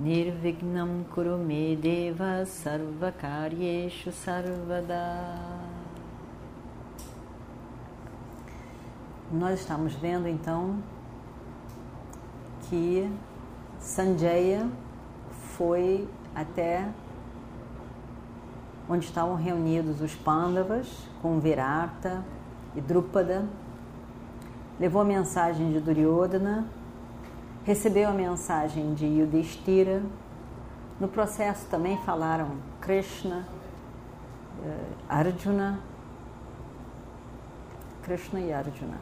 Nirvignam Kurume Deva Sarvakaryeshu Sarvada. Nós estamos vendo então que Sanjaya foi até onde estavam reunidos os Pandavas com Virata e Drupada, levou a mensagem de Duryodhana, recebeu a mensagem de Yudhishthira. No processo também falaram Krishna, eh, Arjuna, Krishna e Arjuna.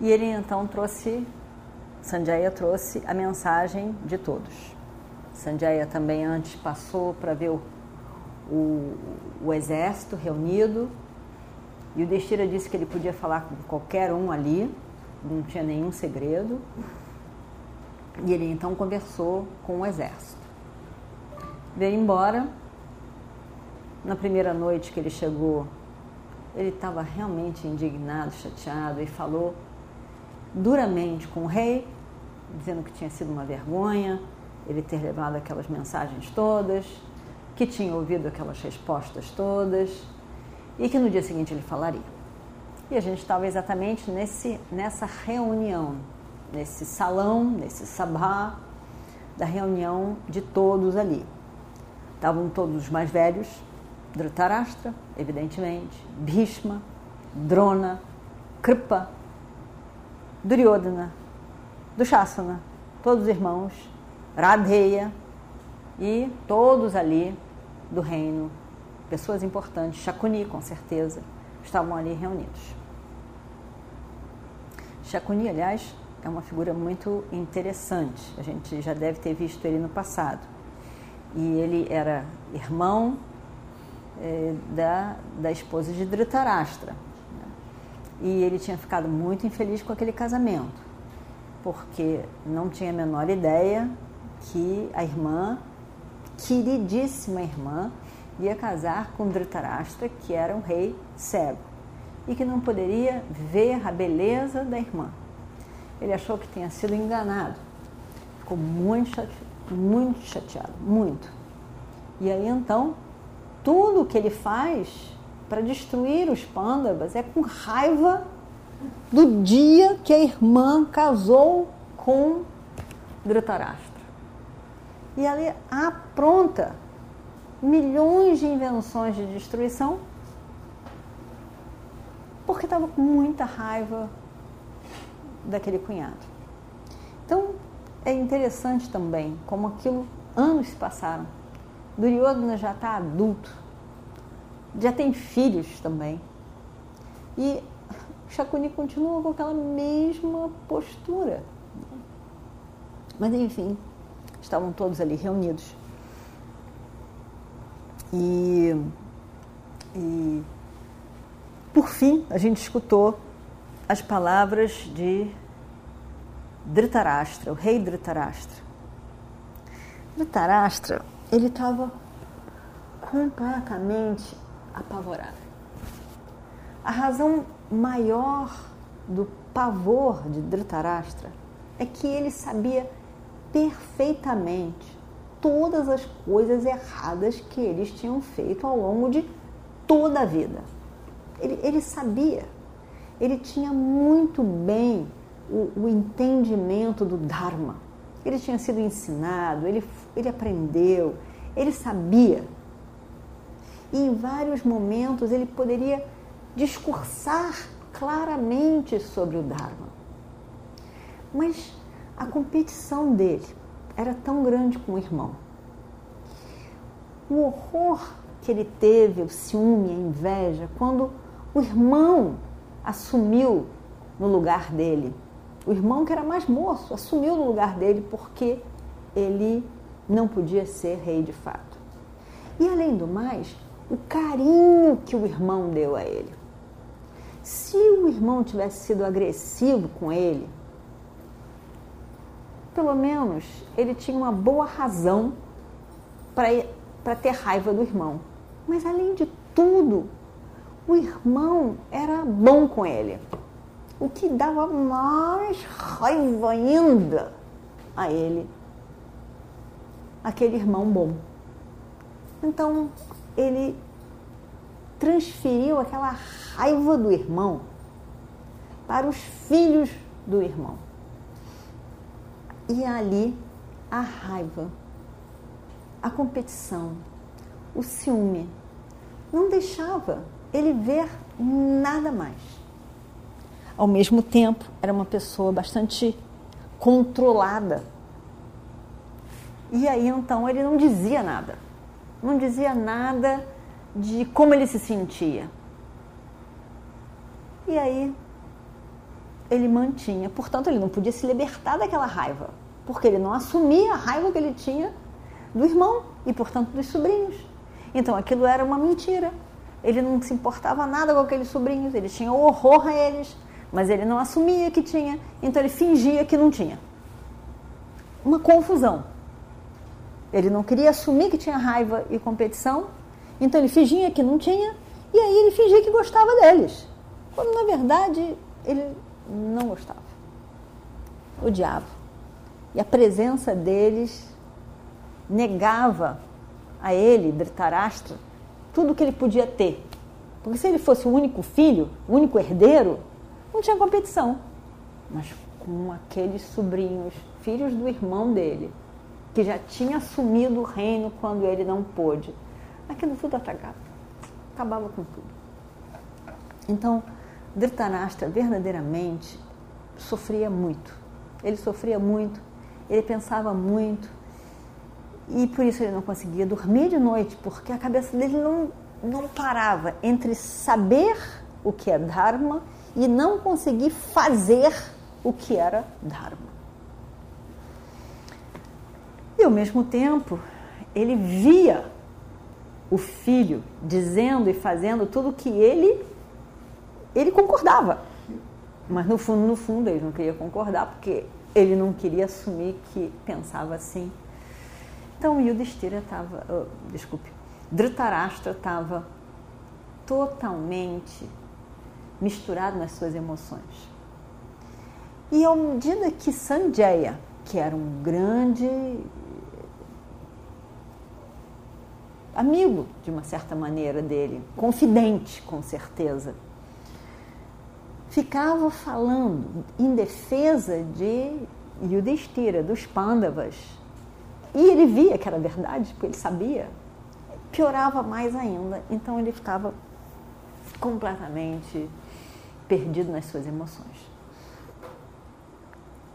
E ele então trouxe, Sanjaya trouxe a mensagem de todos. Sanjaya também antes passou para ver o, o, o exército reunido. E o Destira disse que ele podia falar com qualquer um ali, não tinha nenhum segredo. E ele então conversou com o exército. Veio embora. Na primeira noite que ele chegou, ele estava realmente indignado, chateado e falou duramente com o rei, dizendo que tinha sido uma vergonha ele ter levado aquelas mensagens todas, que tinha ouvido aquelas respostas todas e que no dia seguinte ele falaria. E a gente estava exatamente nesse, nessa reunião, nesse salão, nesse sabá, da reunião de todos ali. Estavam todos os mais velhos, Dhritarashtra, evidentemente, Bhishma, Drona, Kripa, Duryodhana, Dushasana, todos os irmãos, Radheya e todos ali do reino, pessoas importantes, Shakuni com certeza, estavam ali reunidos. Shakuni, aliás, é uma figura muito interessante, a gente já deve ter visto ele no passado. E ele era irmão eh, da, da esposa de Dhritarashtra, e ele tinha ficado muito infeliz com aquele casamento, porque não tinha a menor ideia que a irmã, queridíssima irmã, ia casar com Dhritarashtra, que era um rei cego, e que não poderia ver a beleza da irmã. Ele achou que tinha sido enganado. Ficou muito chateado, muito chateado, muito. E aí então, tudo que ele faz para destruir os pândavas é com raiva do dia que a irmã casou com Dhritarashtra. E ali apronta milhões de invenções de destruição porque estava com muita raiva daquele cunhado. Então é interessante também como aquilo anos se passaram. Duryodhana já está adulto, já tem filhos também. E Shakuni continua com aquela mesma postura. Mas enfim, estavam todos ali reunidos. E, e por fim, a gente escutou as palavras de Dhritarashtra, o rei Dhritarashtra. Dhritarashtra, ele estava completamente apavorado. A razão maior do pavor de Dhritarashtra é que ele sabia perfeitamente todas as coisas erradas que eles tinham feito ao longo de toda a vida. Ele, ele sabia, ele tinha muito bem o, o, entendimento do Dharma. Ele tinha sido ensinado, ele, ele aprendeu, ele sabia. E em vários momentos ele poderia discursar claramente sobre o Dharma. Mas a competição dele era tão grande com o irmão. O horror que ele teve, o ciúme, a inveja, quando o irmão assumiu no lugar dele. O irmão que era mais moço assumiu no lugar dele porque ele não podia ser rei de fato. E além do mais, o carinho que o irmão deu a ele. Se o irmão tivesse sido agressivo com ele, pelo menos ele tinha uma boa razão para ter raiva do irmão. Mas além de tudo, o irmão era bom com ele. O que dava mais raiva ainda a ele, aquele irmão bom. Então, ele transferiu aquela raiva do irmão para os filhos do irmão. E ali a raiva, a competição, o ciúme não deixava ele ver nada mais. Ao mesmo tempo, era uma pessoa bastante controlada. E aí então ele não dizia nada. Não dizia nada de como ele se sentia. E aí ele mantinha, portanto, ele não podia se libertar daquela raiva, porque ele não assumia a raiva que ele tinha do irmão e, portanto, dos sobrinhos. Então aquilo era uma mentira. Ele não se importava nada com aqueles sobrinhos, ele tinha horror a eles, mas ele não assumia que tinha, então ele fingia que não tinha. Uma confusão. Ele não queria assumir que tinha raiva e competição, então ele fingia que não tinha, e aí ele fingia que gostava deles. Quando na verdade ele não gostava. Odiava. E a presença deles negava a ele, Dhritarashtra, tudo que ele podia ter. Porque se ele fosse o único filho, o único herdeiro, não tinha competição. Mas com aqueles sobrinhos, filhos do irmão dele, que já tinha assumido o reino quando ele não pôde, aquilo tudo atacava, acabava com tudo. Então, Dhritarashtra verdadeiramente sofria muito. Ele sofria muito, ele pensava muito, e por isso ele não conseguia dormir de noite, porque a cabeça dele não, não parava entre saber o que é Dharma e não conseguir fazer o que era Dharma. E ao mesmo tempo, ele via o filho dizendo e fazendo tudo que ele ele concordava. Mas no fundo, no fundo, ele não queria concordar porque ele não queria assumir que pensava assim então Yudhishthira estava, oh, desculpe, Dhritarashtra estava totalmente misturado nas suas emoções. E à medida que Sanjaya, que era um grande amigo, de uma certa maneira, dele, confidente, com certeza, ficava falando em defesa de Yudhishthira, dos Pandavas, e ele via que era verdade, porque ele sabia, piorava mais ainda. Então ele ficava completamente perdido nas suas emoções.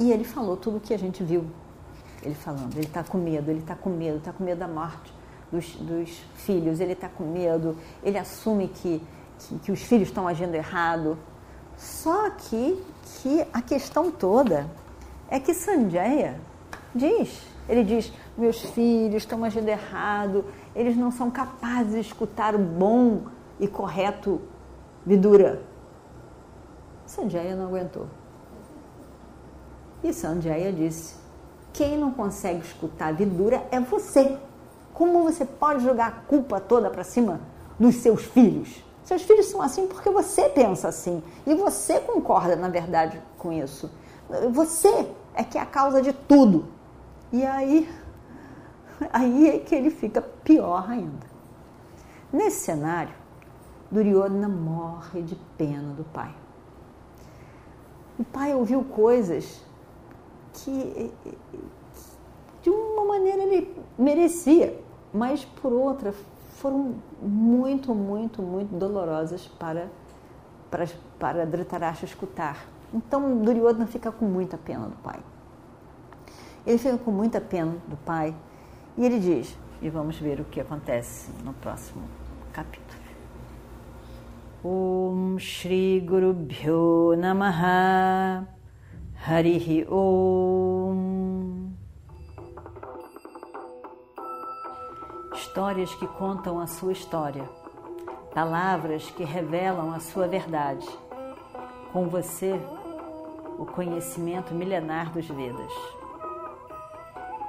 E ele falou tudo o que a gente viu. Ele falando, ele está com medo, ele está com medo, está com medo da morte dos, dos filhos, ele está com medo, ele assume que, que, que os filhos estão agindo errado. Só que, que a questão toda é que Sanjaya diz, ele diz, meus filhos estão agindo errado, eles não são capazes de escutar o bom e correto Vidura. Sanjaya não aguentou. E Sanjaya disse: quem não consegue escutar Vidura é você. Como você pode jogar a culpa toda para cima dos seus filhos? Seus filhos são assim porque você pensa assim. E você concorda, na verdade, com isso. Você é que é a causa de tudo. E aí aí é que ele fica pior ainda. Nesse cenário, Duryodhana morre de pena do pai. O pai ouviu coisas que, de uma maneira, ele merecia, mas por outra, foram muito, muito, muito dolorosas para, para, para Dhritarashtra escutar. Então, Duryodhana fica com muita pena do pai. Ele fica com muita pena do pai e ele diz, e vamos ver o que acontece no próximo capítulo. Om Shri Guru Bhyo Namaha Harihi Om histórias que contam a sua história, palavras que revelam a sua verdade. Com você, o conhecimento milenar dos Vedas.